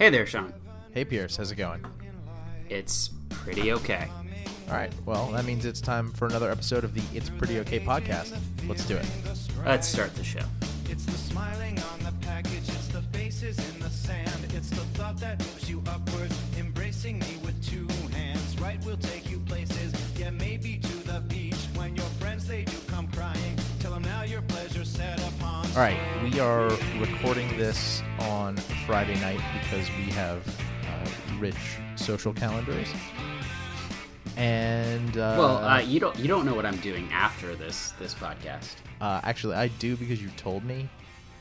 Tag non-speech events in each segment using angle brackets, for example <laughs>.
Hey there, Sean. Hey, Pierce. How's it going? It's pretty okay. All right. Well, that means it's time for another episode of the It's Pretty Okay podcast. Let's do it. Let's start the show. It's the smiling on the package, it's the faces in the sand, it's the thought that moves you upwards, embracing me with two hands. Right, we'll take you places, yeah, maybe to the beach. When your friends they do come crying, tell them now your pleasure set upon. All right. We are recording this on Friday night because we have uh, rich social calendars. And uh, Well, uh, you don't you don't know what I'm doing after this this podcast. uh, actually, I do because you told me,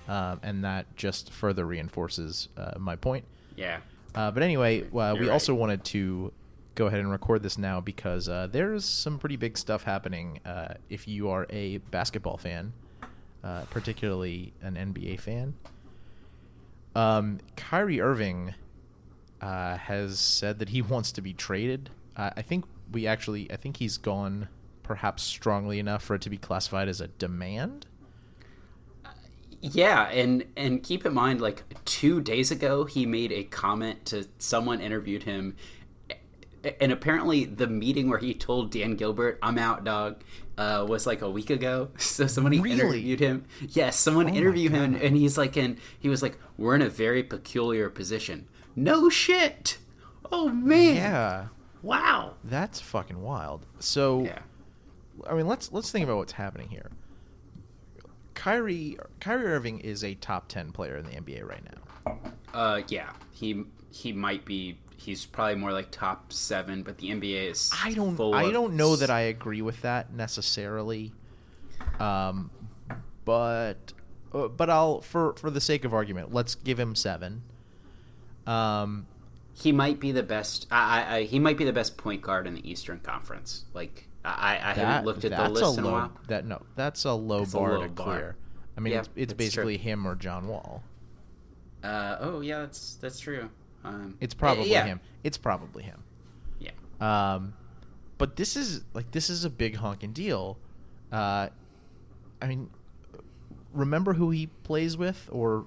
um, and that just further reinforces uh, my point. Yeah. Uh, but anyway, uh, we You're also wanted to go ahead and record this now because uh, there's some pretty big stuff happening. Uh, if you are a basketball fan, uh, particularly an NBA fan, um, Kyrie Irving uh, has said that he <laughs> wants to be traded. Uh, I think we actually, I think he's gone perhaps strongly enough for it to be classified as a demand. Yeah, and and keep in mind, like two days ago, he made a comment to someone interviewed him, and apparently the meeting where he told Dan Gilbert, "I'm out, dog," uh, was like a week ago. <laughs> So somebody Really? interviewed him. Yes, someone Oh interviewed him, and he's like, and he was like, "We're in a very peculiar position." No shit. Oh man. Yeah, Wow. that's fucking wild. So. Yeah. I mean, let's let's think about what's happening here. Kyrie Kyrie Irving is a top ten player in the NBA right now. Uh, yeah. He he might be. He's probably more like top seven, but the NBA is. I don't full I don't know that I agree with that necessarily. Um, but uh, but I'll for for the sake of argument, let's give him seven. Um, he might be the best. I, I, I he might be the best point guard in the Eastern Conference. Like I, I that, haven't looked at the that's list a in low, a while. That no, that's a low a bar low to bar. clear. I mean, Yeah, it's, it's it's true. basically him or John Wall. Uh, oh yeah, that's that's true. Um, It's probably yeah, him. It's probably him. Yeah. Um, but this is like this is a big honking deal. Uh, I mean, remember who he plays with or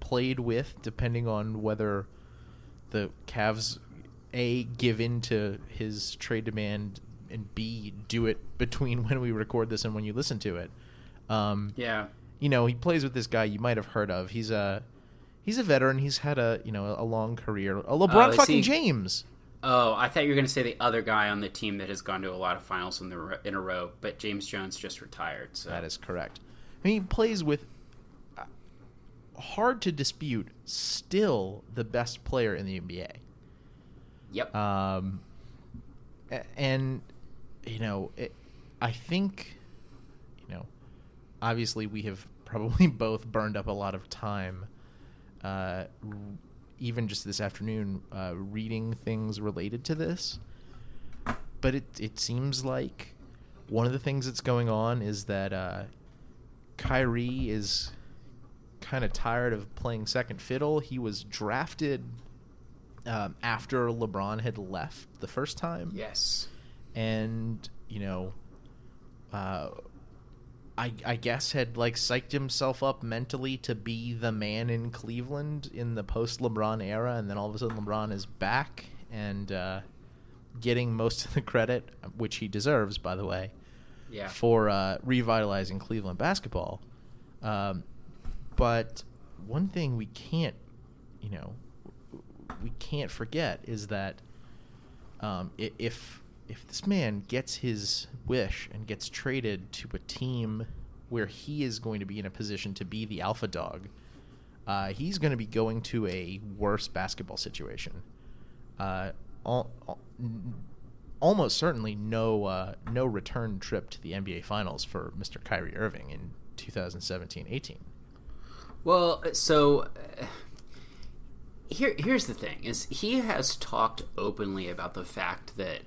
played with, depending on whether the Cavs a give in to his trade demand and b do it between <laughs> when we record this and when you listen to it. Um, Yeah. you know, he plays with this guy you might have heard of. He's a he's a veteran. He's had a you know a long career. A LeBron Oh, fucking he- James. Oh, I thought you were going to say the other guy on the team that has gone to a lot of finals in the in a row, but James Jones just retired. So That is correct. I mean, he plays with uh, hard to dispute, still the best player in the NBA. Yep. Um, and you know, it, I think, you know, obviously we have probably <laughs> both burned up a lot of time, uh, even just this afternoon, uh, reading things related to this. But it it seems like one of the things that's going on is that uh, Kyrie is kind of tired of playing second fiddle. He was drafted um, after LeBron had left the first time, yes. and you know, uh, I I guess had like psyched himself up mentally to be the man in Cleveland in the post LeBron era, and then all of a sudden LeBron is back and uh, getting most of the credit, which he deserves, by the way Yeah. for uh, revitalizing Cleveland basketball. Um, but one thing we can't, you know, we can't forget is that um, if if this man gets his wish and gets traded to a team where he is going to be in a position to be the alpha dog, uh, he's going to be going to a worse basketball situation. Uh, al- al- n- almost certainly no uh, no return trip to the NBA Finals for Mr. Kyrie Irving in 2017-18. Well, so uh, here here's the thing: is he has talked openly about the fact that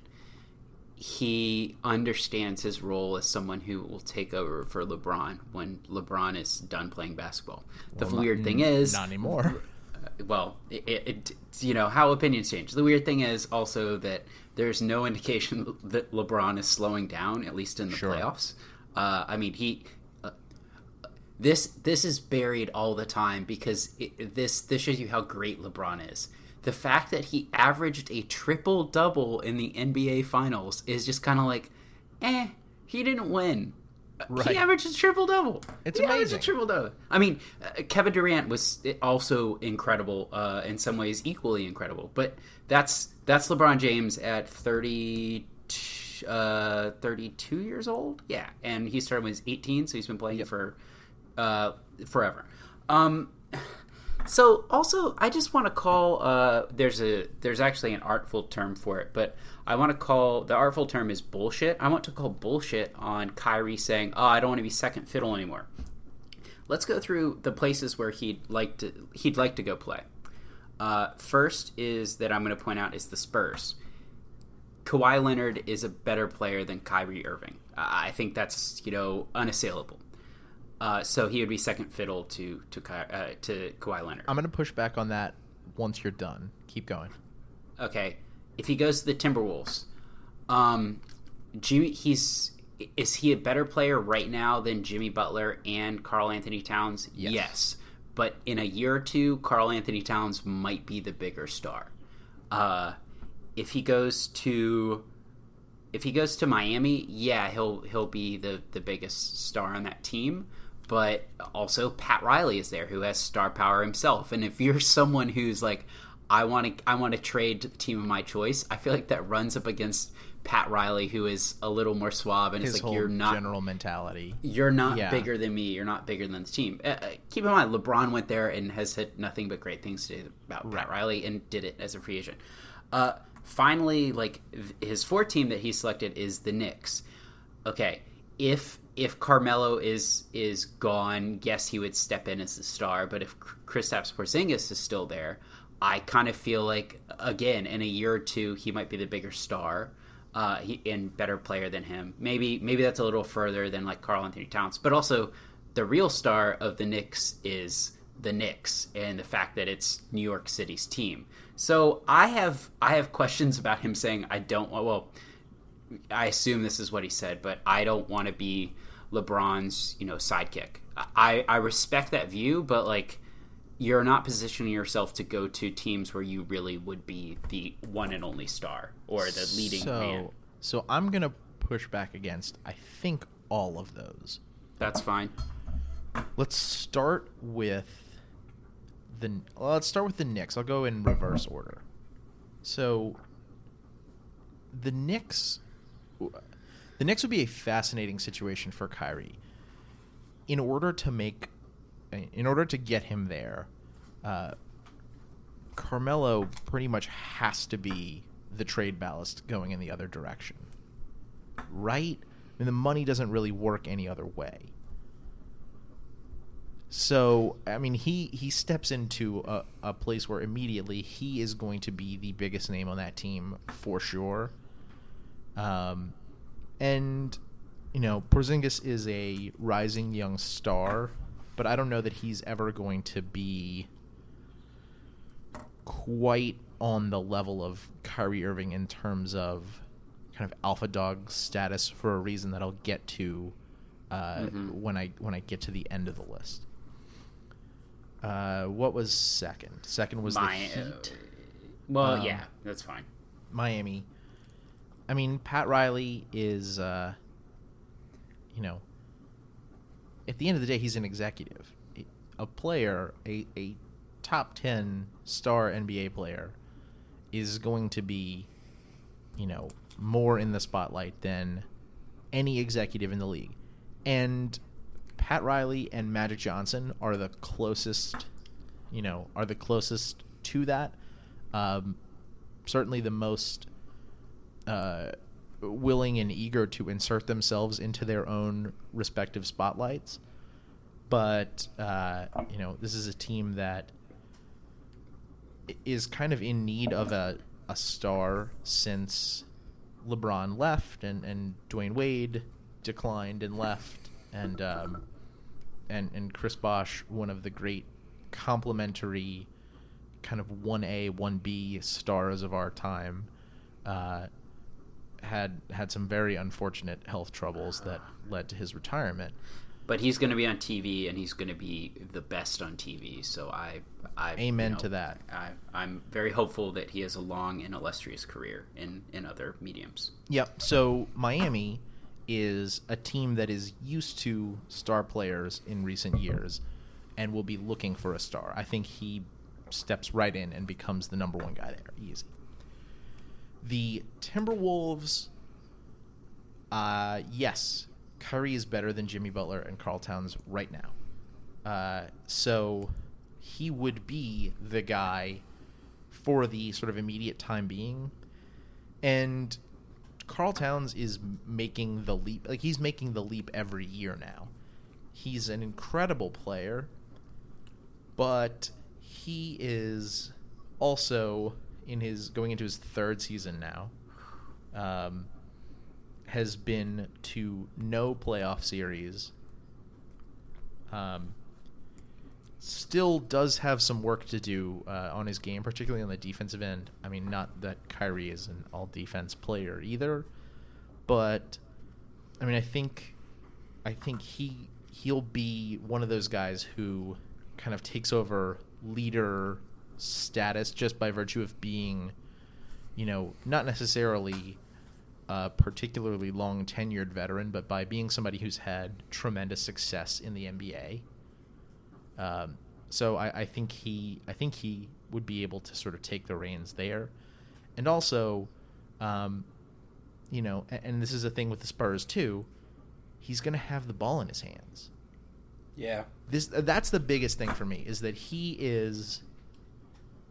he understands his role as someone who will take over for LeBron when LeBron is done playing basketball. The Well, not- weird thing is, not anymore. <laughs> well, it, it, it you know how opinions change. The weird thing is also that there's no <laughs> indication that LeBron is slowing down, at least in the Sure. playoffs. Uh, I mean, he uh, this this is buried all the time because it, this this shows you how great LeBron is. The fact that he averaged a triple double in the NBA Finals is just kind of like, eh, he didn't win. Right. He averaged a triple double. It's he averaged amazing. a triple double. I mean, uh, Kevin Durant was also incredible, uh, in some ways equally incredible. But that's that's LeBron James at thirty, uh, 32 years old. Yeah, and he started when he was eighteen, so he's been playing for uh, forever. Um, so also, I just want to call. Uh, there's a there's actually an artful term for it, but I want to call the artful term is bullshit. I want to call bullshit on Kyrie saying, "Oh, I don't want to be second fiddle anymore." Let's go through the places where he'd like to he'd like to go play. Uh, first is that I'm going to point out is the Spurs. Kawhi Leonard is a better player than Kyrie Irving. I I think that's you know unassailable. Uh, so he would be second fiddle to to uh, to Kawhi Leonard. I'm going to push back on that once you're done. Keep going. Okay, if he goes to the Timberwolves, um, Jimmy, he's is he a better player right now than Jimmy Butler and Karl-Anthony Towns? Yes. but in a year or two, Karl-Anthony Towns might be the bigger star. Uh, if he goes to if he goes to Miami, yeah, he'll he'll be the the biggest star on that team. But also Pat Riley is there, who has star power himself. And if you're <laughs> someone who's like, I want to I want to trade to the team of my choice, I feel like that runs up against Pat Riley, who is a little more suave and His it's like you're not general mentality. you're not Yeah. bigger than me. You're not bigger than the team. Uh, uh, keep in mind, LeBron went there and has had nothing but great things to say about Pat Riley and did it as a free agent. Uh, finally, like his fourth team that he selected is the Knicks. Okay, if if Carmelo is is gone, yes, he would step in as the star. But if Kristaps Porzingis is still there, I kind of feel like again in a year or two he might be the bigger star uh, he, and better player than him. Maybe maybe that's a little further than like Karl-Anthony Towns, but also the real star of the Knicks is the Knicks and the fact that it's New York City's team. So I have I have questions about him saying I don't well I assume this is what he said, but I don't want to be LeBron's, you know, sidekick. I, I respect that view, but like you're not positioning yourself to go to teams where you really would be the one and only star or the leading so, man. So I'm going to push back against, I think, all of those. That's fine. Let's start with the. Well, let's start with the Knicks. I'll go in reverse order. So, the Knicks, the Knicks would be a fascinating situation for Kyrie. In order to make, in order to get him there, uh, Carmelo pretty much has to be the trade ballast going in the other direction, right? I mean, the money doesn't really work any other way. So, I mean, he he steps into a, a place where immediately he is going to be the biggest name on that team for sure. Um, and you know, Porzingis is a rising young star, but I don't know that he's ever going to be quite on the level of Kyrie Irving in terms of kind of alpha dog status for a reason that I'll get to uh, Mhm. when I when I get to the end of the list. Uh, what was second? Second was My, the uh, Heat, well, Um, yeah, that's fine. Miami. I mean, Pat Riley is, uh, you know, at the end of the day, he's an executive, a player, a a top ten star NBA player, is going to be, you know, more in the spotlight than any executive in the league, and Pat Riley and Magic Johnson are the closest, you know, are the closest to that. Um, certainly the most uh, willing and eager to insert themselves into their own respective spotlights. But uh, you know, this is a team that is kind of in need of a, a star since LeBron left and, and Dwyane Wade declined and left and um, and and Chris Bosh, one of the great complementary kind of one A one B stars of our time, uh, had had some very unfortunate health troubles that led to his retirement. but he's going to be on TV and he's going to be the best on TV. So I, I Amen to that. I, I'm very hopeful that he has a long and illustrious career in in other mediums. Yep. So Miami is a team that is used to star players in recent years and will be looking for a star. I think he steps right in and becomes the number one guy there. Easy. The Timberwolves, uh, yes, Kyrie is better than Jimmy Butler and Karl Towns right now. Uh, so he would be the guy for the sort of immediate time being. And Karl Towns is making the leap. Like he's making the leap every year now. He's an incredible player, but he is also in his going into his third season now. Um, has been to no playoff series. Um, still does have some work to do uh, on his game, particularly on the defensive end. I mean, not that Kyrie is an all defense player either, but I mean, I think, I think he he'll be one of those guys who kind of takes over leader status just by virtue of being, you know, not necessarily a particularly long tenured veteran, but by being somebody who's had tremendous success in the NBA. Um, so I, I think he I think he would be able to sort of take the reins there, and also, um, you know, and, and this is a thing with the Spurs too. He's going to have the ball in his hands. Yeah. This that's the biggest thing for me is that he is,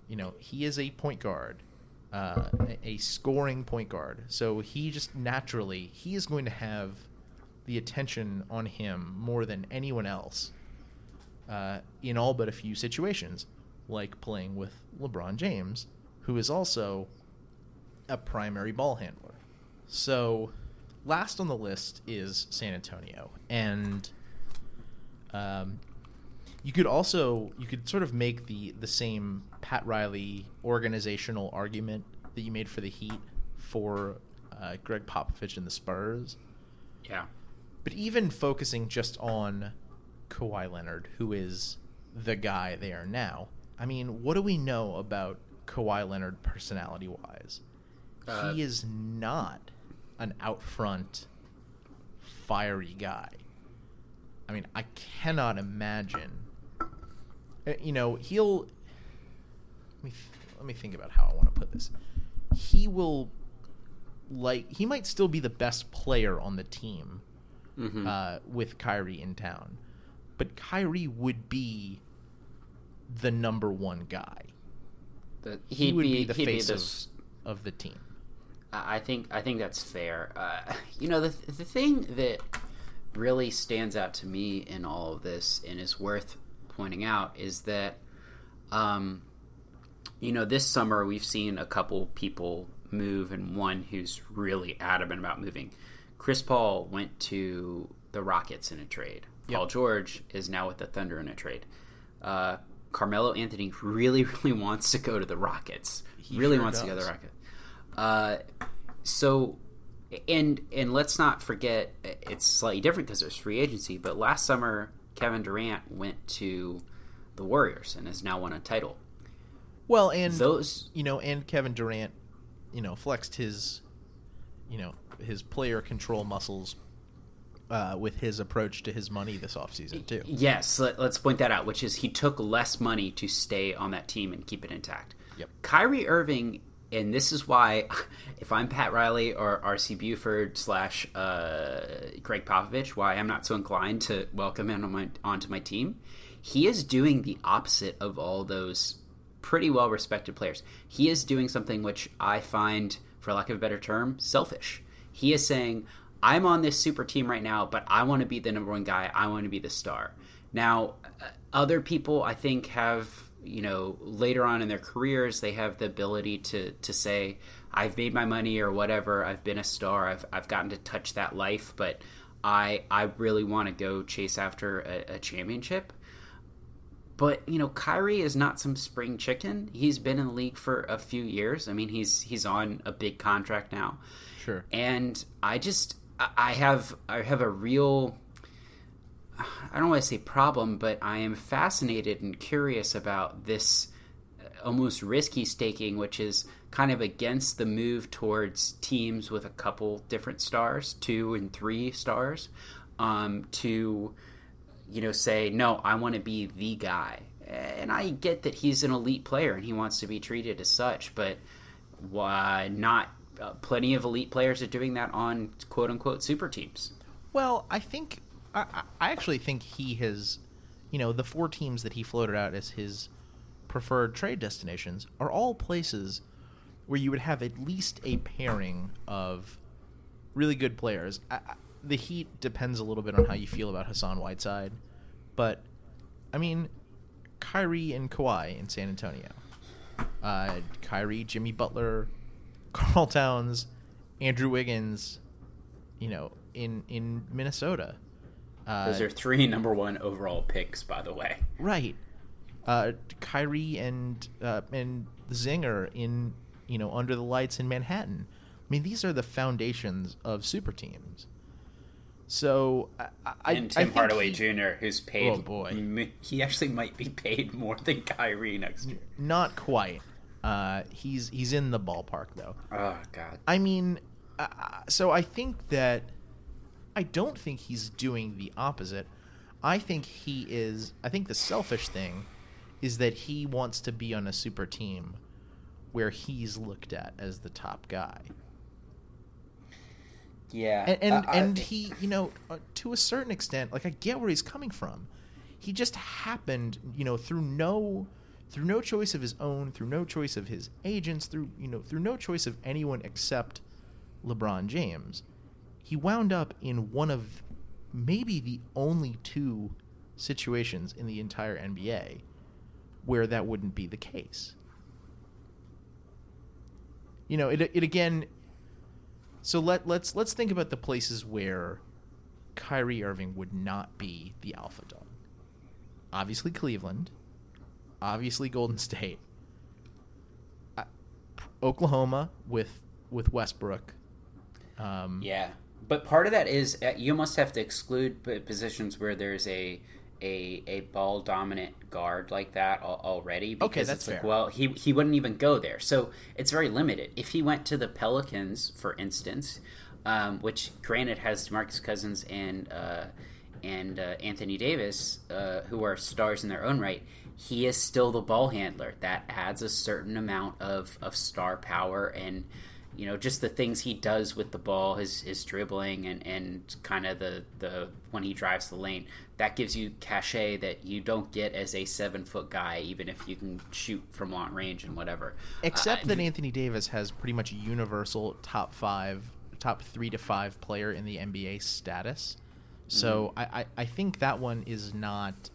you know, he is a point guard, uh, a, scoring point guard. So he just naturally he is going to have the attention on him more than anyone else uh, in all but a few situations, like playing with LeBron James, who is also a primary ball handler. So, last on the list is San Antonio, and um, you could also you could sort of make the the same Pat Riley organizational argument that you made for the Heat for uh, Gregg Popovich and the Spurs. Yeah. But even focusing just on Kawhi Leonard, who is the guy there now, I mean, what do we know about Kawhi Leonard personality wise? Uh, he is not an out front, fiery guy. I mean, I cannot imagine. uh, You know, he'll. Let me, th- let me think about how I want to put this. He will. Like, he might still be the best player on the team mhm. uh, with Kyrie in town, but Kyrie would be the number one guy. The- He he'd be, be the face be of, this- of the team. I I think I think that's fair. Uh, you know, the the thing that really stands out to me in all of this and is worth pointing out is that, um, you know, this summer we've seen a couple people move, and one who's really adamant about moving. Chris Paul went to the Rockets in a trade. Paul George is now with the Thunder in a trade. Uh, Carmelo Anthony really, <laughs> really wants to go to the Rockets. He really sure wants to go to the Rockets. Uh, so, and and let's not forget, it's slightly different because there's free agency. But last summer, Kevin Durant went to the Warriors and has now won a title. Well, and Those, you know, and Kevin Durant, you know, flexed his, you know, his player control muscles uh, with his approach to his money this offseason too. yes, let, let's point that out. Which is he took less money to stay on that team and keep it intact. Yep. Kyrie Irving, and this is why, <laughs> if I'm Pat Riley or RC Buford slash uh, Gregg Popovich, why I'm not so inclined to welcome him on my, onto my team. He is doing the opposite of all those pretty well respected players. He is doing something which I find, for lack of a better term, selfish. He is saying, I'm on this super team right now, but I want to be the number one guy. I want to be the star. Now, uh, other people I think have, you know, later on in their careers, they have the ability to, to say, I've made my money or whatever. I've been a star. I've, I've gotten to touch that life, but I, I really want to go chase after a, a championship. But you know, Kyrie is not some spring chicken. He's been in the league for a few years. I mean, he's he's on a big contract now, Sure. and I just I- have I have a real I don't want to say problem, but I am fascinated and curious about this uh, almost risky staking, which is kind of against the move towards teams with a couple different stars, two and three stars, um, to you know say no, I want to be the guy. And I get that he's an elite player and he wants to be treated as such, but why not? Uh, plenty of elite players are doing that on quote unquote super teams. Well, I think I, I actually think he has, you know, the four teams that he floated out as his preferred trade destinations are all places where you would have at least a pairing of really good players. I, the Heat depends a little bit on how you feel about Hassan Whiteside, but I mean, Kyrie and Kawhi in San Antonio, uh, Kyrie, Jimmy Butler, <laughs> Karl Towns, Andrew Wiggins, you know, in in Minnesota. Uh, Those are three <laughs> number one overall picks, by the way. Right. Uh, Kyrie and uh, and Zinger in you know under the lights in Manhattan. I mean, these are the foundations of super teams. So I, and Tim I Hardaway he, Jr., who's paid. Oh boy, he actually might be paid more than Kyrie next year. Not quite. Uh, he's he's in the ballpark though. Oh God. I mean, uh, so I think that I don't think he's doing the opposite. I think he is. I think the selfish thing is that he wants to be on a super team where he's looked at as the top guy. Yeah, and and, uh, and I, he, you know, uh, to a certain extent, like I get where he's coming from. He just happened, you know, through no through no choice of his own, through no choice of his agents, through you know, through no choice of anyone except LeBron James, he wound up in one of maybe the only two situations in the entire NBA where that wouldn't be the case. You know, it it again so let let's let's think about the places where Kyrie Irving would not be the alpha dog. Obviously Cleveland, obviously Golden <laughs> State, uh, Oklahoma with with Westbrook. Um, yeah, but part of that is uh, you must have to exclude positions where there's a a, a ball dominant guard like that already because okay, that's it's like fair. well he he wouldn't even go there. So it's very limited. If he went to the Pelicans for instance um, which granted has DeMarcus Cousins and uh, and uh, Anthony Davis uh, who are stars in their own right he is still the ball handler. That adds a certain amount of, of star power and you know just the things he does with the ball his his dribbling and and kind of the the when he drives the lane that gives you cachet that you don't get as a seven foot guy even if you can shoot from long range and whatever. Except uh, that anthony davis has pretty much universal top five top three to five player in the nba status. So mm-hmm. I, I i think that one is not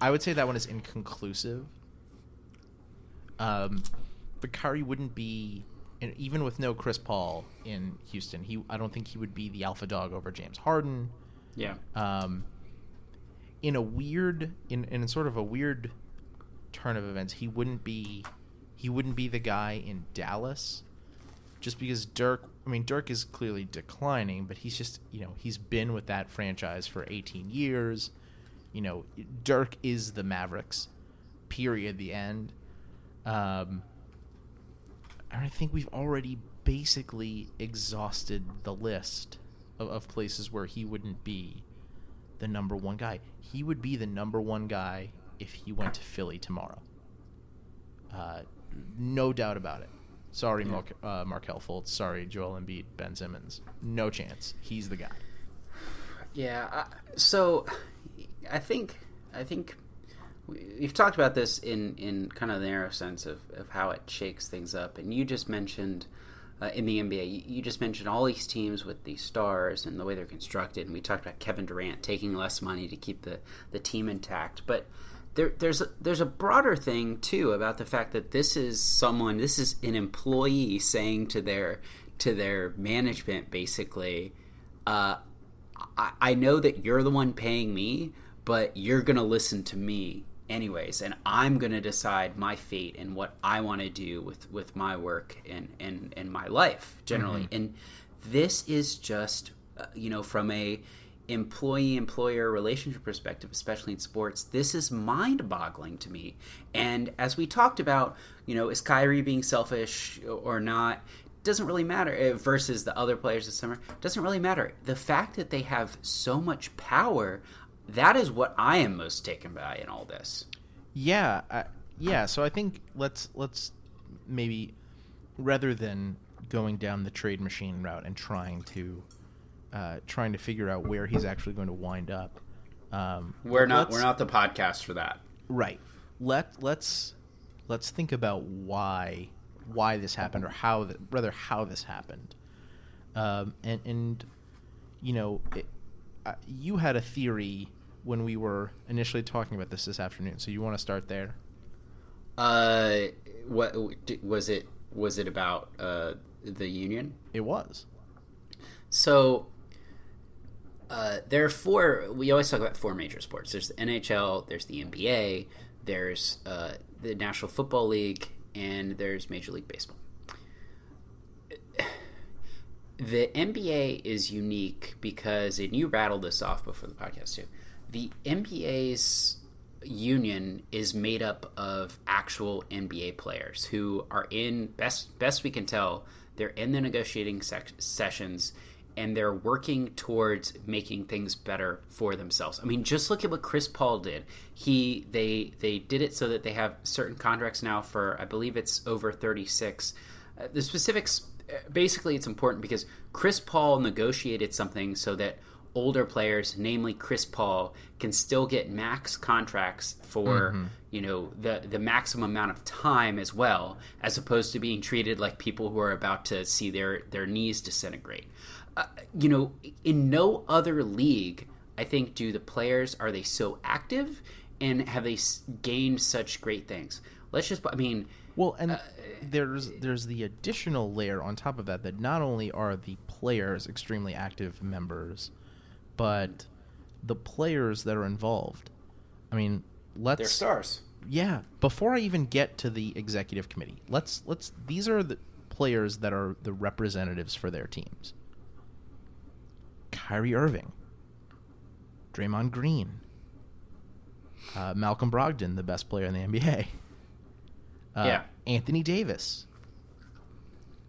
i would say that one is inconclusive. Um but Kyrie wouldn't be and even with no Chris Paul in Houston, he I don't think he would be the alpha dog over James Harden. Yeah. Um, in a weird, in in sort of a weird turn of events, he wouldn't be he wouldn't be the guy in Dallas, just because Dirk. I mean, Dirk is clearly declining, but he's just you know he's been with that franchise for 18 years. You know, Dirk is the Mavericks. Period. The end. Um, I think we've already basically exhausted the list of, of places where he wouldn't be the number one guy. He would be the number one guy if he went to Philly tomorrow. Uh, no doubt about it. Sorry, yeah. Mark, uh, Markelle Fultz. Sorry, Joel Embiid, Ben Simmons. No chance. He's the guy. <sighs> Yeah. I, so, I think I think we've talked about this in, in kind of the narrow sense of, of how it shakes things up. And you just mentioned uh, in the NBA, you, just mentioned all these teams with these stars and the way they're constructed. And we talked about Kevin Durant taking less money to keep the, the team intact. But there, there's a, there's a broader thing too about the fact that this is someone, this is an employee saying to their to their management basically, uh, I, I know that you're the one paying me, but you're gonna listen to me anyways and i'm going to decide my fate and what i want to do with with my work and and and my life generally mm-hmm. and this is just uh, you know from a employee employer relationship perspective, especially in sports, this is mind boggling to me. And as we talked about, you know, is Kyrie being selfish or not? Doesn't really matter eh, versus the other players this summer. Doesn't really matter. The fact that they have so much power, that is what I am most taken by in all this. Yeah, I, yeah. So I think let's let's maybe rather than going down the trade machine route and trying to uh, trying to figure out where he's actually going to wind up. Um, We're not we're not the podcast for that. right. Let let's let's think about why why this happened or how th- rather how this happened. Um, and and you know it, uh, you had a theory when we were initially talking about this this afternoon. So you want to start there? Uh, what was it? Was it about uh, the union? It was. So uh, there are four. We always talk about four major sports. There's the NHL. There's the NBA. There's uh, the National Football League, and there's Major League Baseball. The NBA is unique because, and you rattled this off before the podcast too. The NBA's union is made up of actual NBA players who are in best best we can tell. They're in the negotiating sec- sessions and they're working towards making things better for themselves. I mean, just look at what Chris Paul did. He they they did it so that they have certain contracts now for I believe it's over 36. Uh, the specifics basically it's important because Chris Paul negotiated something so that older players, namely Chris Paul, can still get max contracts for you know the the maximum amount of time as well, as opposed to being treated like people who are about to see their their knees disintegrate. Uh, you know, in no other league, I think do the players are they so active and have they gained such great things. Let's just, I mean, Well, and there's there's the additional layer on top of that that not only are the players extremely active members, but the players that are involved. I mean, let's they're stars. yeah. Before I even get to the executive committee, let's let's these are the players that are the representatives for their teams. Kyrie Irving, Draymond Green, uh, Malcolm Brogdon, the best player in the NBA. Uh, Yeah. Anthony Davis,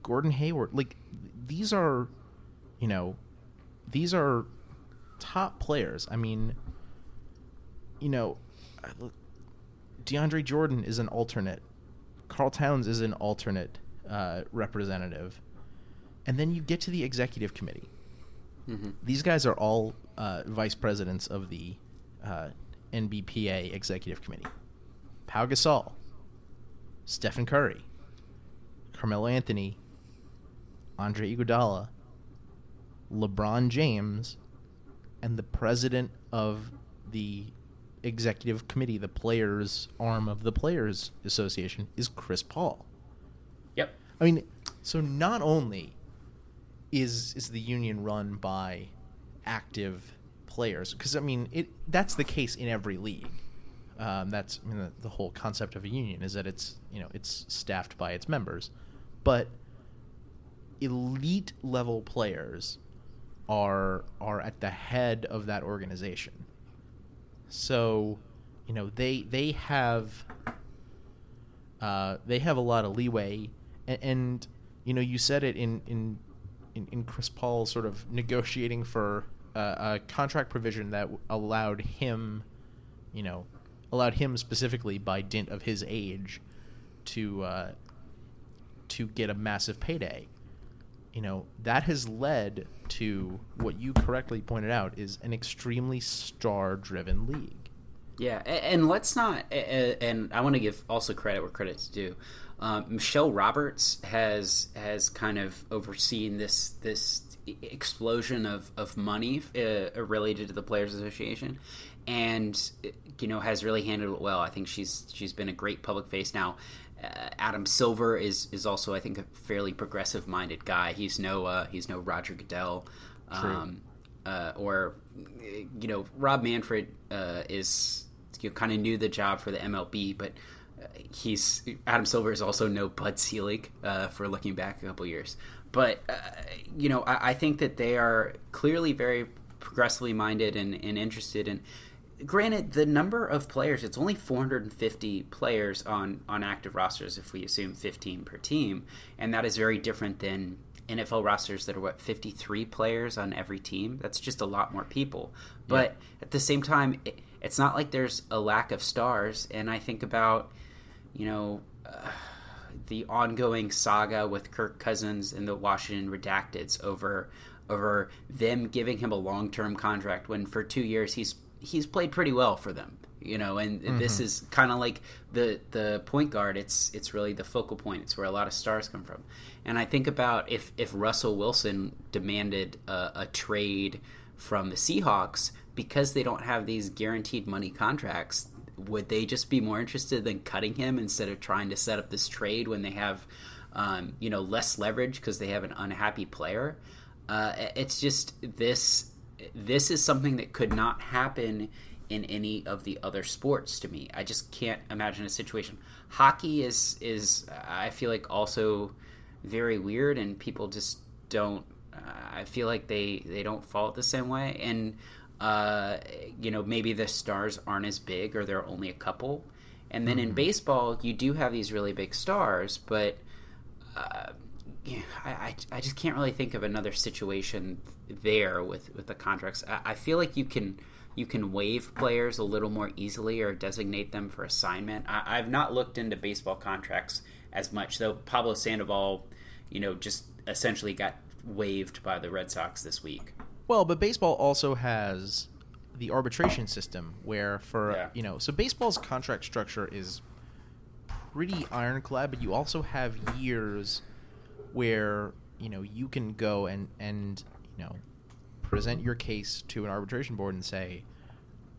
Gordon Hayward. Like these are, you know, these are top players. I mean, you know, DeAndre Jordan is an alternate. Karl Towns is an alternate uh, representative. And then you get to the executive committee. hmm These guys are all uh, vice presidents of the uh, NBPA executive committee. Pau Gasol, Stephen Curry, Carmelo Anthony, Andre Iguodala, LeBron James, and the president of the executive committee, the players arm of the Players Association, is Chris Paul. Yep. I mean, so not only is is the union run by active players, because I mean, it that's the case in every league. Um, that's I mean, the, the whole concept of a union is that it's you know it's staffed by its members, but elite level players are are at the head of that organization. So, you know, they they have uh, they have a lot of leeway, and, and you know, you said it in in in, in Chris Paul sort of negotiating for uh, a contract provision that allowed him, you know, allowed him specifically by dint of his age to uh, to get a massive payday. You know, that has led to what you correctly pointed out is an extremely star-driven league. Yeah, and let's not. And I want to give also credit where credit's due. Um, Michelle Roberts has has kind of overseen this this explosion of of money uh, related to the Players Association, and you know has really handled it well. I think she's she's been a great public face now. Uh, Adam Silver is is also I think a fairly progressive minded guy. He's no uh, he's no Roger Goodell. Um, uh, or you know Rob Manfred uh, is you know, kind of new the job for the MLB, but uh, he's Adam Silver is also no Bud Selig uh, for looking back a couple years. But uh, you know I, I think that they are clearly very progressively minded and, and interested in. Granted, the number of players, it's only 450 players on, on active rosters if we assume 15 per team. And that is very different than NFL rosters that are, what, 53 players on every team? That's just a lot more people. But at the same time, it, it's not like there's a lack of stars. And I think about, you know, uh, the ongoing saga with Kirk Cousins and the Washington Redacteds over over them giving him a long term contract when for two years he's he's played pretty well for them. You know, and mm-hmm. this is kind of like the the point guard. It's it's really the focal point. It's where a lot of stars come from. And I think about if if Russell Wilson demanded a, a trade from the Seahawks because they don't have these guaranteed money contracts would they just be more interested than cutting him instead of trying to set up this trade when they have, um, you know, less leverage because they have an unhappy player? Uh, it's just this. This is something that could not happen in any of the other sports to me. I just can't imagine a situation. Hockey is is I feel like also very weird, and people just don't. Uh, I feel like they they don't it the same way, and uh, you know, maybe the stars aren't as big or there are only a couple. And then mm-hmm. in baseball, you do have these really big stars, but uh, yeah, I, I, just can't really think of another situation there with, with the contracts. I, I feel like you can you can waive players a little more easily or designate them for assignment. I, have not looked into baseball contracts as much, though. Pablo Sandoval, you know, just essentially got waived by the Red Sox this week. Well, but baseball also has the arbitration system where for yeah. you know so baseball's contract structure is pretty ironclad but you also have years where you know you can go and and you know present your case to an arbitration board and say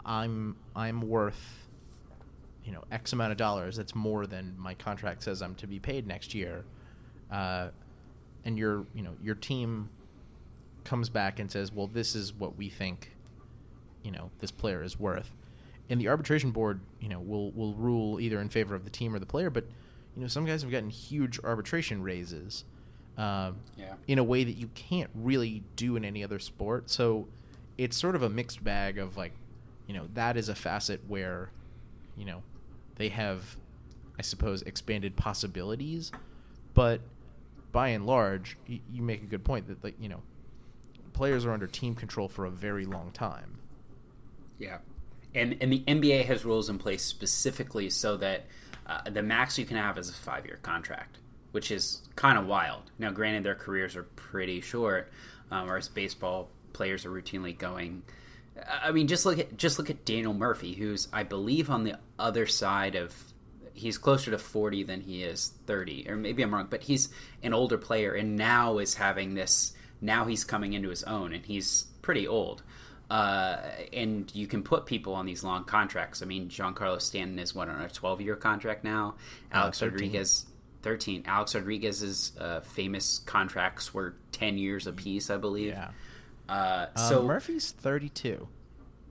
i'm i'm worth you know x amount of dollars. That's more than my contract says i'm to be paid next year. Uh, and your you know your team comes back and says, "Well, this is what we think, you know, this player is worth," and the arbitration board, you know, will will rule either in favor of the team or the player. But you know, some guys have gotten huge arbitration raises, um, yeah. in a way that you can't really do in any other sport. So it's sort of a mixed bag of like, you know, that is a facet where, you know, they have, I suppose, expanded possibilities, but by and large, you, you make a good point that like you know players are under team control for a very long time. Yeah, and and the NBA has rules in place specifically so that uh, the max you can have is a five year contract, which is kind of wild. Now, granted, their careers are pretty short, um, whereas baseball players are routinely going. I mean, just look at just look at Daniel Murphy, who's I believe on the other side of he's closer to 40 than he is 30 or maybe i'm wrong but he's an older player and now is having this now he's coming into his own and he's pretty old. Uh, and you can put people on these long contracts. I mean, Giancarlo Stanton is what on a 12 year contract now. Alex 13. Rodriguez, 13. Alex Rodriguez's uh, famous contracts were 10 years apiece, I believe. Yeah. Uh, um, so Murphy's 32.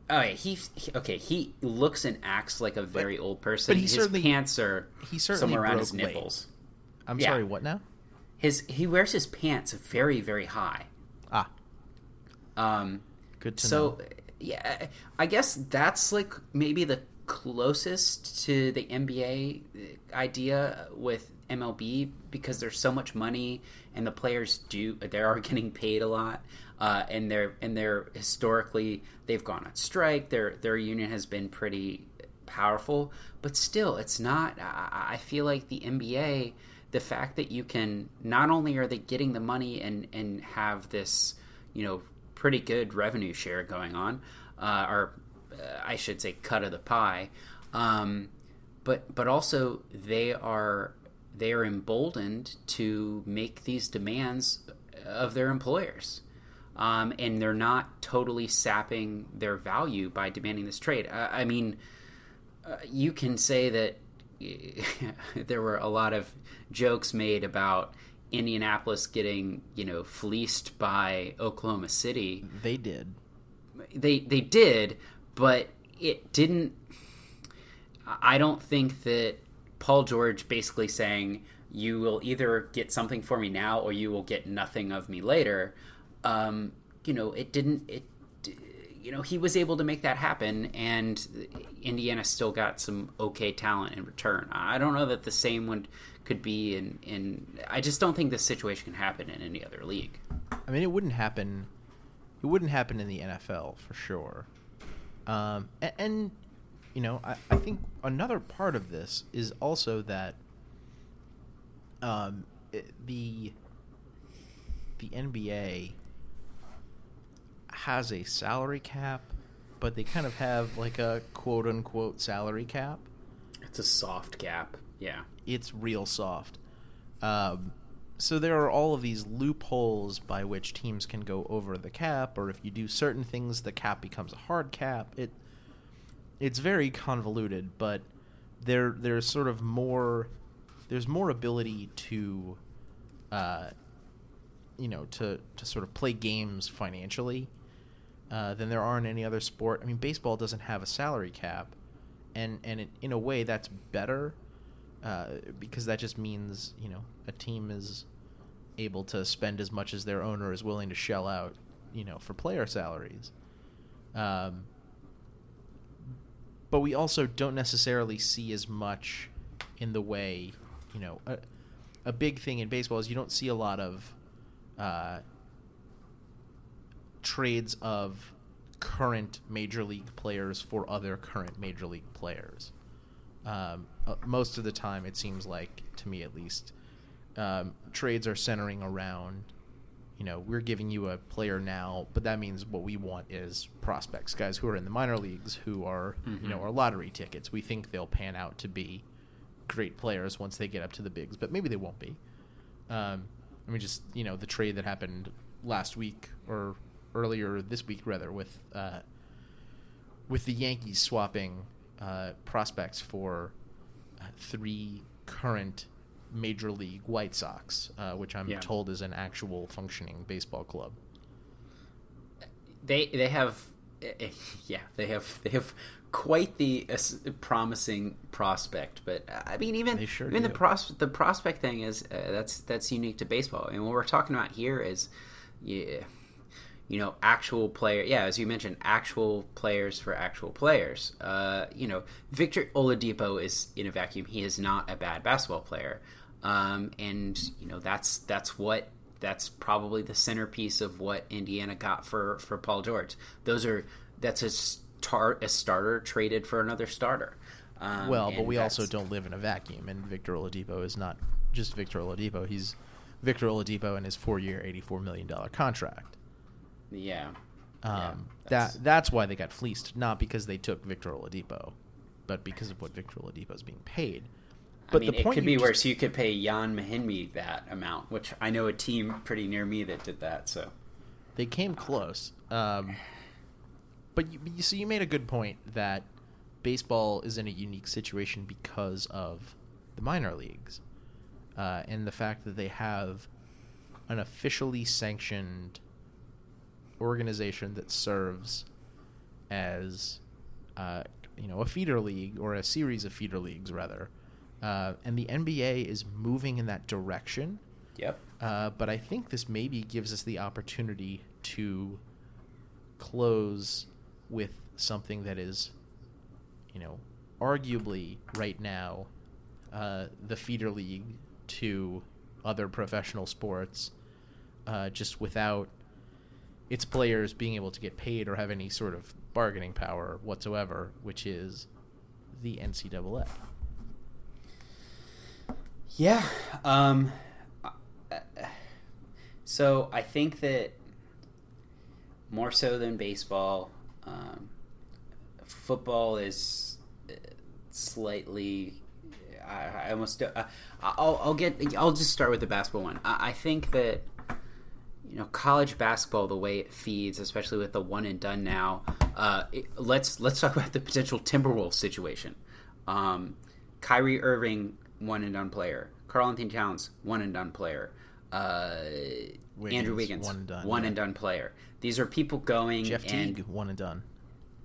Oh, yeah, he, he, okay. He looks and acts like a very but, old person. But he his pants are he certainly somewhere around his nipples. Wait. I'm yeah. sorry. What now? his he wears his pants very very high. Ah. Um. Good to so, know. yeah, I guess that's like maybe the closest to the NBA idea with MLB because there's so much money and the players do they are <laughs> getting paid a lot. Uh, and they're and they're historically they've gone on strike. Their their union has been pretty powerful, but still, it's not. I, I feel like the NBA the fact that you can not only are they getting the money and and have this you know pretty good revenue share going on uh, I should say cut of the pie um, but but also they are they are emboldened to make these demands of their employers um, and they're not totally sapping their value by demanding this trade I, I mean uh, you can say that <laughs> there were a lot of jokes made about Indianapolis getting, you know, fleeced by Oklahoma City. They did. They they did, but it didn't I don't think that Paul George basically saying you will either get something for me now or you will get nothing of me later. Um, you know, it didn't it you know, he was able to make that happen, and Indiana still got some okay talent in return. I don't know that the same one could be in. in I just don't think this situation can happen in any other league. I mean, it wouldn't happen. It wouldn't happen in the NFL for sure. Um, and, and you know, I, I think another part of this is also that um, it, the the NBA has a salary cap, but they kind of have like a quote unquote salary cap. It's a soft cap. Yeah. It's real soft. Um, so there are all of these loopholes by which teams can go over the cap, or if you do certain things, the cap becomes a hard cap. It it's very convoluted, but there there's sort of more there's more ability to uh, you know to to sort of play games financially uh, than there are in any other sport. I mean, baseball doesn't have a salary cap, and and it, in a way that's better uh, because that just means you know a team is able to spend as much as their owner is willing to shell out, you know, for player salaries. Um, but we also don't necessarily see as much in the way, you know, a, a big thing in baseball is you don't see a lot of uh, trades of current major league players for other current major league players. Um, uh, most of the time, it seems like, to me at least, um, trades are centering around, you know, we're giving you a player now, but that means what we want is prospects, guys who are in the minor leagues who are, mm-hmm. you know, Mm-hmm. are lottery tickets. We think they'll pan out to be great players once they get up to the bigs, but maybe they won't be. Um, I mean, just you know, the trade that happened last week or earlier this week, rather, with uh, with the Yankees swapping uh, prospects for three current major league White Sox, uh, which I'm Yeah. told is an actual functioning baseball club. They they have eh, yeah they have they have quite the uh, promising prospect, but uh, I mean even sure even the pros the prospect thing is uh, that's that's unique to baseball. And what we're talking about here is yeah, you know actual player yeah as you mentioned actual players for actual players. Uh, you know Victor Oladipo is in a vacuum. He is not a bad basketball player, um, and you know that's that's what that's probably the centerpiece of what Indiana got for for Paul George. Those are that's a start a starter traded for another starter. Um, well, but we also don't live in a vacuum, and Victor Oladipo is not just Victor Oladipo. He's Victor Oladipo and his four-year, eighty-four million dollar contract. Yeah. Um, Yeah, that's- that that's why they got fleeced, not because they took Victor Oladipo, but because of what Victor Oladipo is being paid. I mean, it could be just- worse. You could pay Jan Mahinmi that amount, which I know a team pretty near me that did that. So They came close. Um, but you, you see, you made a good point that baseball is in a unique situation because of the minor leagues uh, and the fact that they have an officially sanctioned organization that serves as uh, you know a feeder league or a series of feeder leagues rather uh, and the NBA is moving in that direction yep. uh, but I think this maybe gives us the opportunity to close with something that is, you know, arguably right now uh, the feeder league to other professional sports, uh, just without its players being able to get paid or have any sort of bargaining power whatsoever, which is the NCAA. Yeah. Um, so I think that more so than baseball, um, football is slightly. I, I almost. Uh, I'll, I'll get. I'll just start with the basketball one. I, I think that you know college basketball the way it feeds especially with the one and done now uh, it, let's let's talk about the potential timberwolves situation um, Kyrie Irving one and done player Karl-Anthony Towns one and done player uh, Andrew Wiggins one and done, one yeah. and done player these are people going Jeff and Teague, one and done.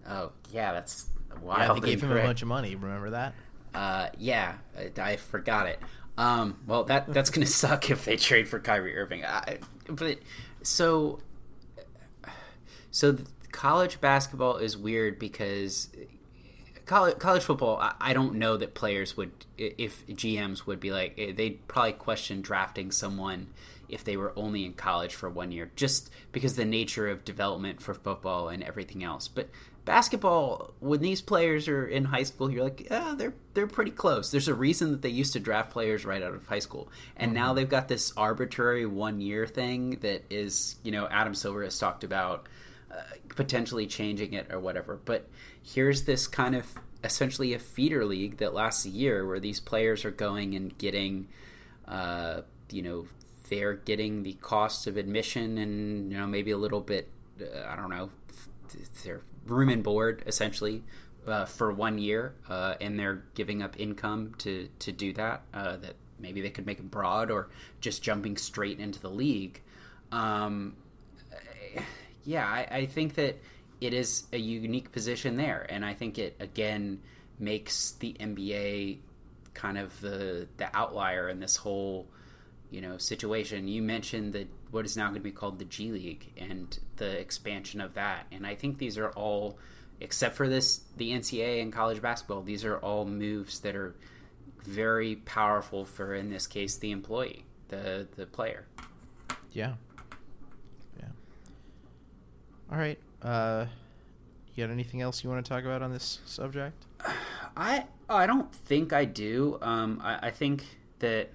oh yeah that's Yeah, wild they gave him a bunch of money. Remember that? Uh, yeah, I, I forgot it. Um, well, that that's gonna <laughs> suck if they trade for Kyrie Irving. I, but so, so college basketball is weird because college, college football, I, I don't know that players would, if GMs would be like, eh, they'd probably question drafting someone if they were only in college for one year, just because the nature of development for football and everything else. But basketball, when these players are in high school, you're like, yeah, they're they're pretty close. There's a reason that they used to draft players right out of high school, and now they've got this arbitrary one year thing that is, you know, Adam Silver has talked about uh, potentially changing it or whatever. But here's this kind of essentially a feeder league that lasts a year where these players are going and getting, uh, you know, they're getting the cost of admission and you know maybe a little bit, uh, I don't know, their room and board essentially. Uh, for one year, uh, and they're giving up income to to do that. Uh, that maybe they could make abroad or just jumping straight into the league. Um, yeah, I, I think that it is a unique position there, and I think it again makes the NBA kind of the the outlier in this whole you know situation. You mentioned that what is now going to be called the G League and the expansion of that, and I think these are all, except for this, the NCAA and college basketball, these are all moves that are very powerful for, in this case, the employee, the the player. Yeah. Yeah. All right. Uh, you got anything else you want to talk about on this subject? <sighs> I I don't think I do. Um, I, I think that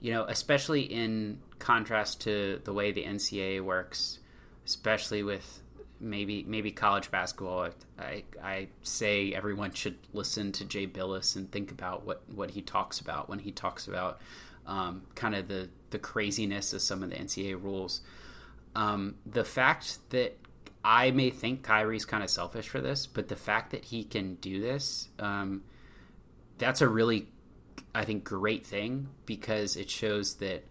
you know, especially in contrast to the way the NCAA works, especially with maybe maybe college basketball. I I say everyone should listen to Jay Bilas and think about what what he talks about when he talks about um, kind of the the craziness of some of the NCAA rules. Um, the fact that I may think Kyrie's kind of selfish for this, but the fact that he can do this, um, that's a really, I think, great thing because it shows that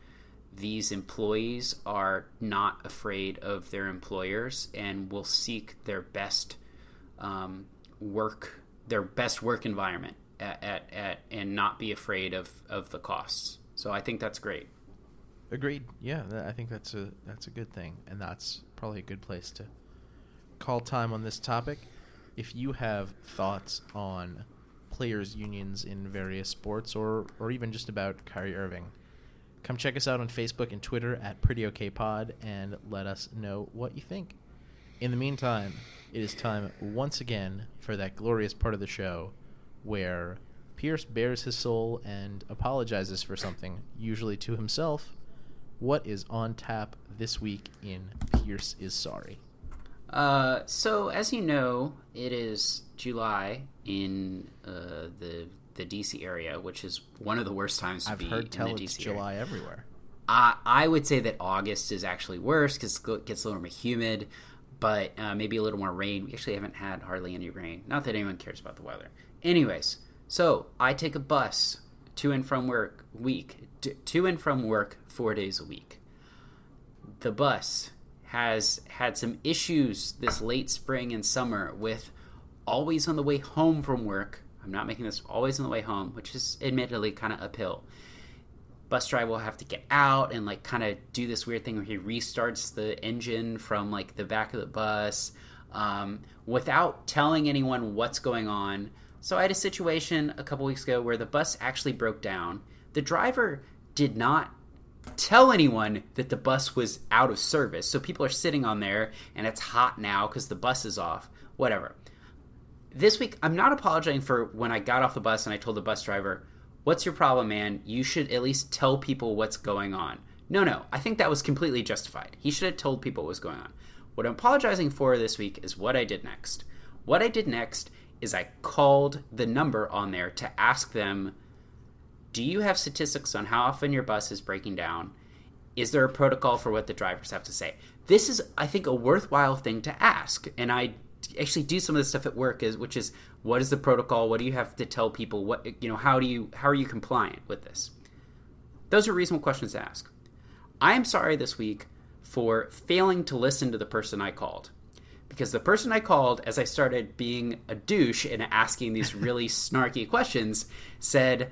these employees are not afraid of their employers and will seek their best um, work, their best work environment at, at, at, and not be afraid of, of the costs. So I think that's great. Agreed. Yeah, I think that's a that's a good thing, and that's probably a good place to call time on this topic. If you have thoughts on players' unions in various sports, or or even just about Kyrie Irving, come check us out on Facebook and Twitter at Pretty Okay Pod, and let us know what you think. In the meantime, it is time once again for that glorious part of the show where Pierce bares his soul and apologizes for something, usually to himself. What is on tap this week in Pierce is Sorry? Uh, so as you know, it is July in uh, the the DC area, which is one of the worst times to I've be heard in tell the it's DC July area. everywhere. Uh, I would say that August is actually worse because it gets a little more humid, but uh, maybe a little more rain. We actually haven't had hardly any rain. Not that anyone cares about the weather. Anyways, so I take a bus to and from work week to and from work four days a week. The bus has had some issues this late spring and summer with always on the way home from work. I'm not making this always on the way home, which is admittedly kind of uphill bus driver will have to get out and like kind of do this weird thing where he restarts the engine from like the back of the bus um, without telling anyone what's going on. So I had a situation a couple weeks ago where the bus actually broke down. The driver did not tell anyone that the bus was out of service. So people are sitting on there and it's hot now because the bus is off. Whatever. This week, I'm not apologizing for when I got off the bus and I told the bus driver, What's your problem, man? You should at least tell people what's going on. No, no, I think that was completely justified. He should have told people what was going on. What I'm apologizing for this week is what I did next. What I did next is I called the number on there to ask them Do you have statistics on how often your bus is breaking down? Is there a protocol for what the drivers have to say? This is, I think, a worthwhile thing to ask. And I actually do some of the stuff at work is which is what is the protocol? What do you have to tell people? What you know how do you how are you compliant with this? Those are reasonable questions to ask. I am sorry this week for failing to listen to the person i called. Because the person i called as i started being a douche and asking these <laughs> really snarky questions said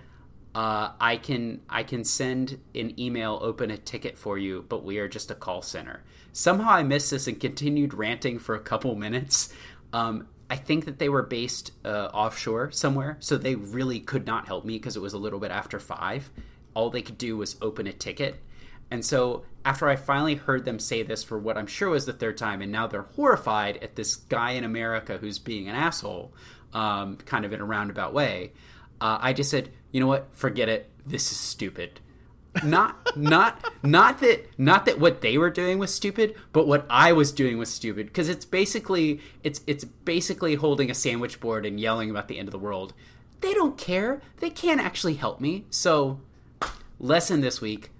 uh, I can I can send an email, open a ticket for you, but we are just a call center. Somehow I missed this and continued ranting for a couple minutes. Um, I think that they were based uh, offshore somewhere, so they really could not help me because it was a little bit after five. All they could do was open a ticket. And so, after I finally heard them say this for what I'm sure was the third time, and now they're horrified at this guy in America who's being an asshole, um, kind of in a roundabout way, uh, I just said, you know what? Forget it. This is stupid. Not, not, not that, not that what they were doing was stupid, but what I was doing was stupid. Because it's basically, it's, it's basically holding a sandwich board and yelling about the end of the world. They don't care. They can't actually help me. So, lesson this week: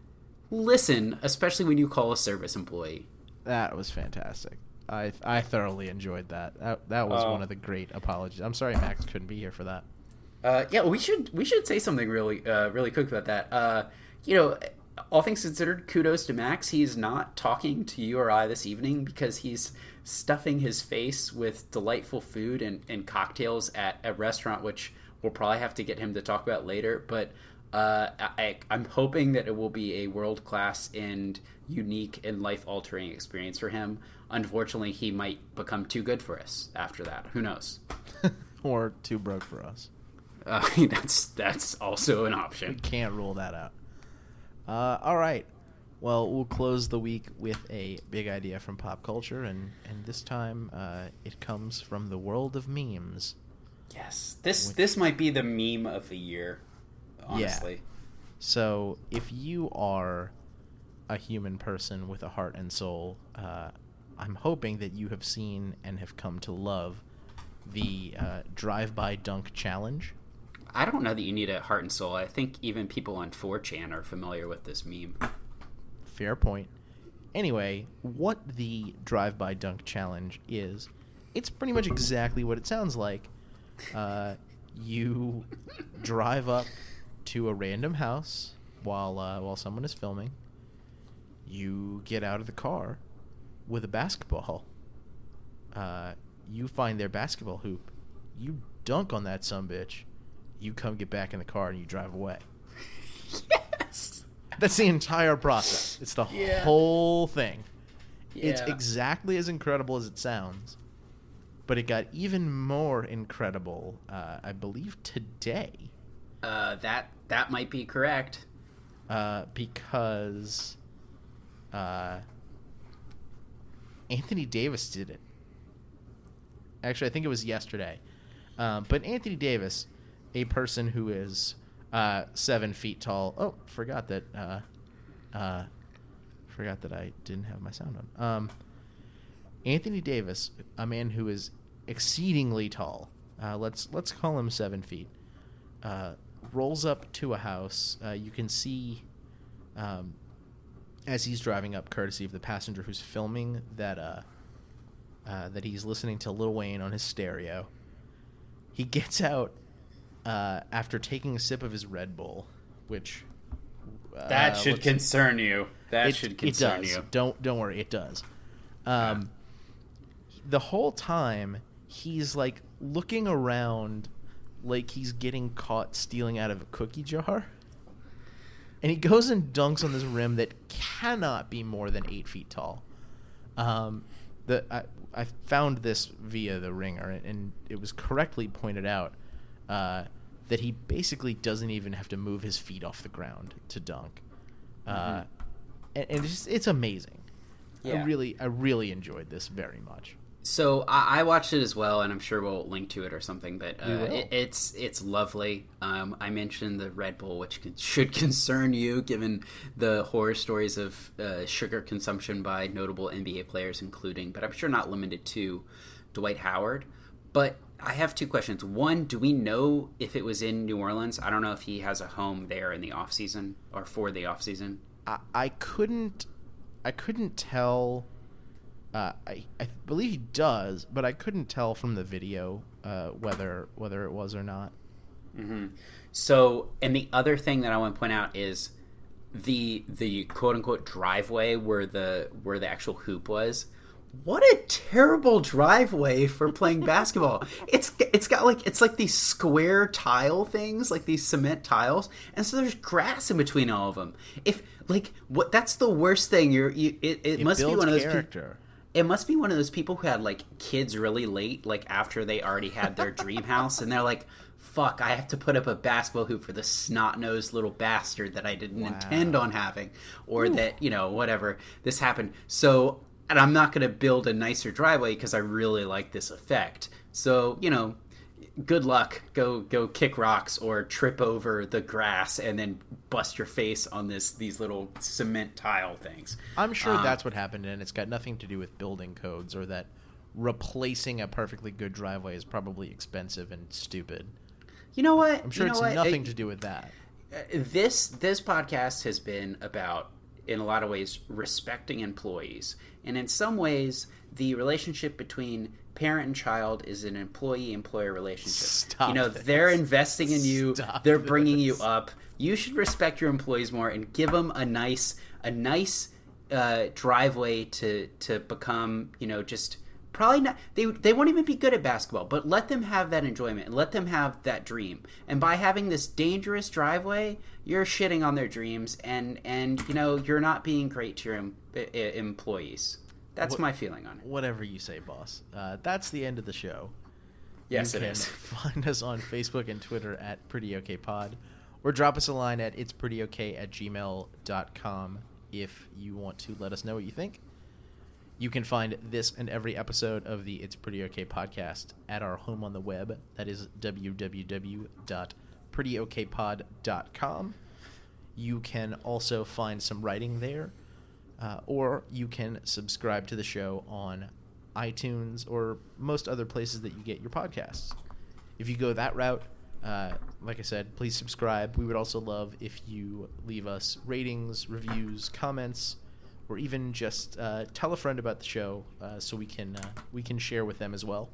listen, especially when you call a service employee. That was fantastic. I I thoroughly enjoyed that. That that was Oh. one of the great apologies. I'm sorry Max couldn't be here for that. Uh, yeah, we should we should say something really uh, really quick about that. Uh, you know, all things considered, kudos to Max. He's not talking to you or I this evening because he's stuffing his face with delightful food and, and cocktails at a restaurant, which we'll probably have to get him to talk about later. But uh, I, I'm hoping that it will be a world class and unique and life altering experience for him. Unfortunately, he might become too good for us after that. Who knows? <laughs> or too broke for us. Uh, <laughs> that's that's also an option. We Can't rule that out. Uh, all right. Well, we'll close the week with a big idea from pop culture, and, and this time uh, it comes from the world of memes. Yes, this this might be the meme of the year. Honestly, So, if you are a human person with a heart and soul, uh, I'm hoping that you have seen and have come to love the uh, drive-by dunk challenge. I don't know that you need a heart and soul. I think even people on 4chan are familiar with this meme. Fair point. Anyway, what the drive-by dunk challenge is, it's pretty much exactly what it sounds like. Uh, you drive up to a random house while uh, while someone is filming. You get out of the car with a basketball. Uh, you find their basketball hoop. You dunk on that some bitch. You come get back in the car and you drive away. <laughs> yes. That's the entire process. It's the Yeah. whole thing. It's exactly as incredible as it sounds, but it got even more incredible, uh, I believe, today, Uh, that that might be correct. uh, because uh, Anthony Davis did it. Actually, I think it was yesterday. Um, but Anthony Davis, a person who is uh, seven feet tall. Oh, forgot that. Uh, uh, forgot that I didn't have my sound on. Um, Anthony Davis, a man who is exceedingly tall. Uh, let's let's call him seven feet. Uh, rolls up to a house. Uh, you can see um, as he's driving up, courtesy of the passenger who's filming that uh, uh, that he's listening to Lil Wayne on his stereo. He gets out uh, after taking a sip of his Red Bull, which uh, That should concern you. That it, should concern it does. you. Don't don't worry, it does. Um, the whole time he's like looking around, like he's getting caught stealing out of a cookie jar, and he goes and dunks on this rim that cannot be more than eight feet tall. Um, the I, I found this via the Ringer, and, and it was correctly pointed out uh, that he basically doesn't even have to move his feet off the ground to dunk. Uh, and, and it's just, it's amazing. I really I really enjoyed this very much. So I, I watched it as well, and I'm sure we'll link to it or something. But uh, it, it's it's lovely. Um, I mentioned the Red Bull, which con- <laughs> should concern you, given the horror stories of uh, sugar consumption by notable NBA players, including, but I'm sure not limited to, Dwight Howard. But I have two questions. One, do we know if it was in New Orleans? I don't know if he has a home there in the off season or for the off season. I, I couldn't I couldn't tell. Uh, I I believe he does, but I couldn't tell from the video uh, whether whether it was or not. hmm So, and the other thing that I want to point out is the the quote unquote driveway where the where the actual hoop was what a terrible driveway for playing basketball. <laughs> It's it's got like it's like these square tile things, like these cement tiles, and so there's grass in between all of them. If like what that's the worst thing. You're you, it, it, It must be one of those pe- character. it must be one of those people who had like kids really late, like after they already had their dream house, and they're like, "Fuck, I have to put up a basketball hoop for this snot nosed little bastard that I didn't intend on having, or that you know whatever this happened." So, and I'm not going to build a nicer driveway because I really like this effect. So, you know, good luck. Go go kick rocks or trip over the grass and then bust your face on this these little cement tile things. I'm sure Um, that's what happened, and it's got nothing to do with building codes or that replacing a perfectly good driveway is probably expensive and stupid. You know what? I'm sure you know it's what? nothing It- to do with that. this this podcast has been about in a lot of ways respecting employees. And in some ways the relationship between parent and child is an employee employer relationship. Stop you know this. they're investing in you. Stop they're bringing you up. You should respect your employees more and give them a nice a nice uh, driveway to to become you know just probably not they they won't even be good at basketball but let them have that enjoyment and let them have that dream. And by having this dangerous driveway you're shitting on their dreams and and you know you're not being great to your em- employees that's What- my feeling on it Whatever you say, boss. Uh, that's the end of the show. yes you it is <laughs> find us on Facebook and Twitter at Pretty Okay Pod, or drop us a line at it's pretty okay at gmail.com if you want to let us know what you think. You can find this and every episode of the It's Pretty Okay podcast at our home on the web. That is www.prettyokpod.com. You can also find some writing there, uh, or you can subscribe to the show on iTunes or most other places that you get your podcasts. If you go that route, uh, like I said, please subscribe. We would also love if you leave us ratings, reviews, comments, or even just uh, tell a friend about the show uh, so we can uh, we can share with them as well.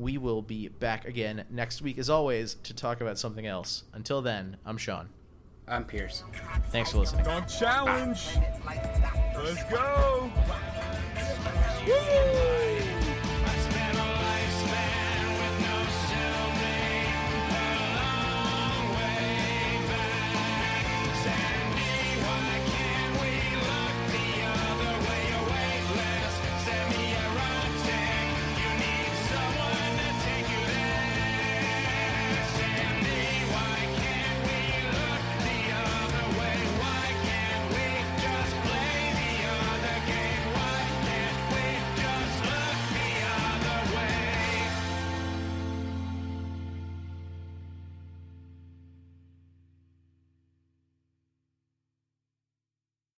We will be back again next week, as always, to talk about something else. Until then, I'm Sean. i'm pierce Thanks for listening. Don't challenge. Let's go. Woo!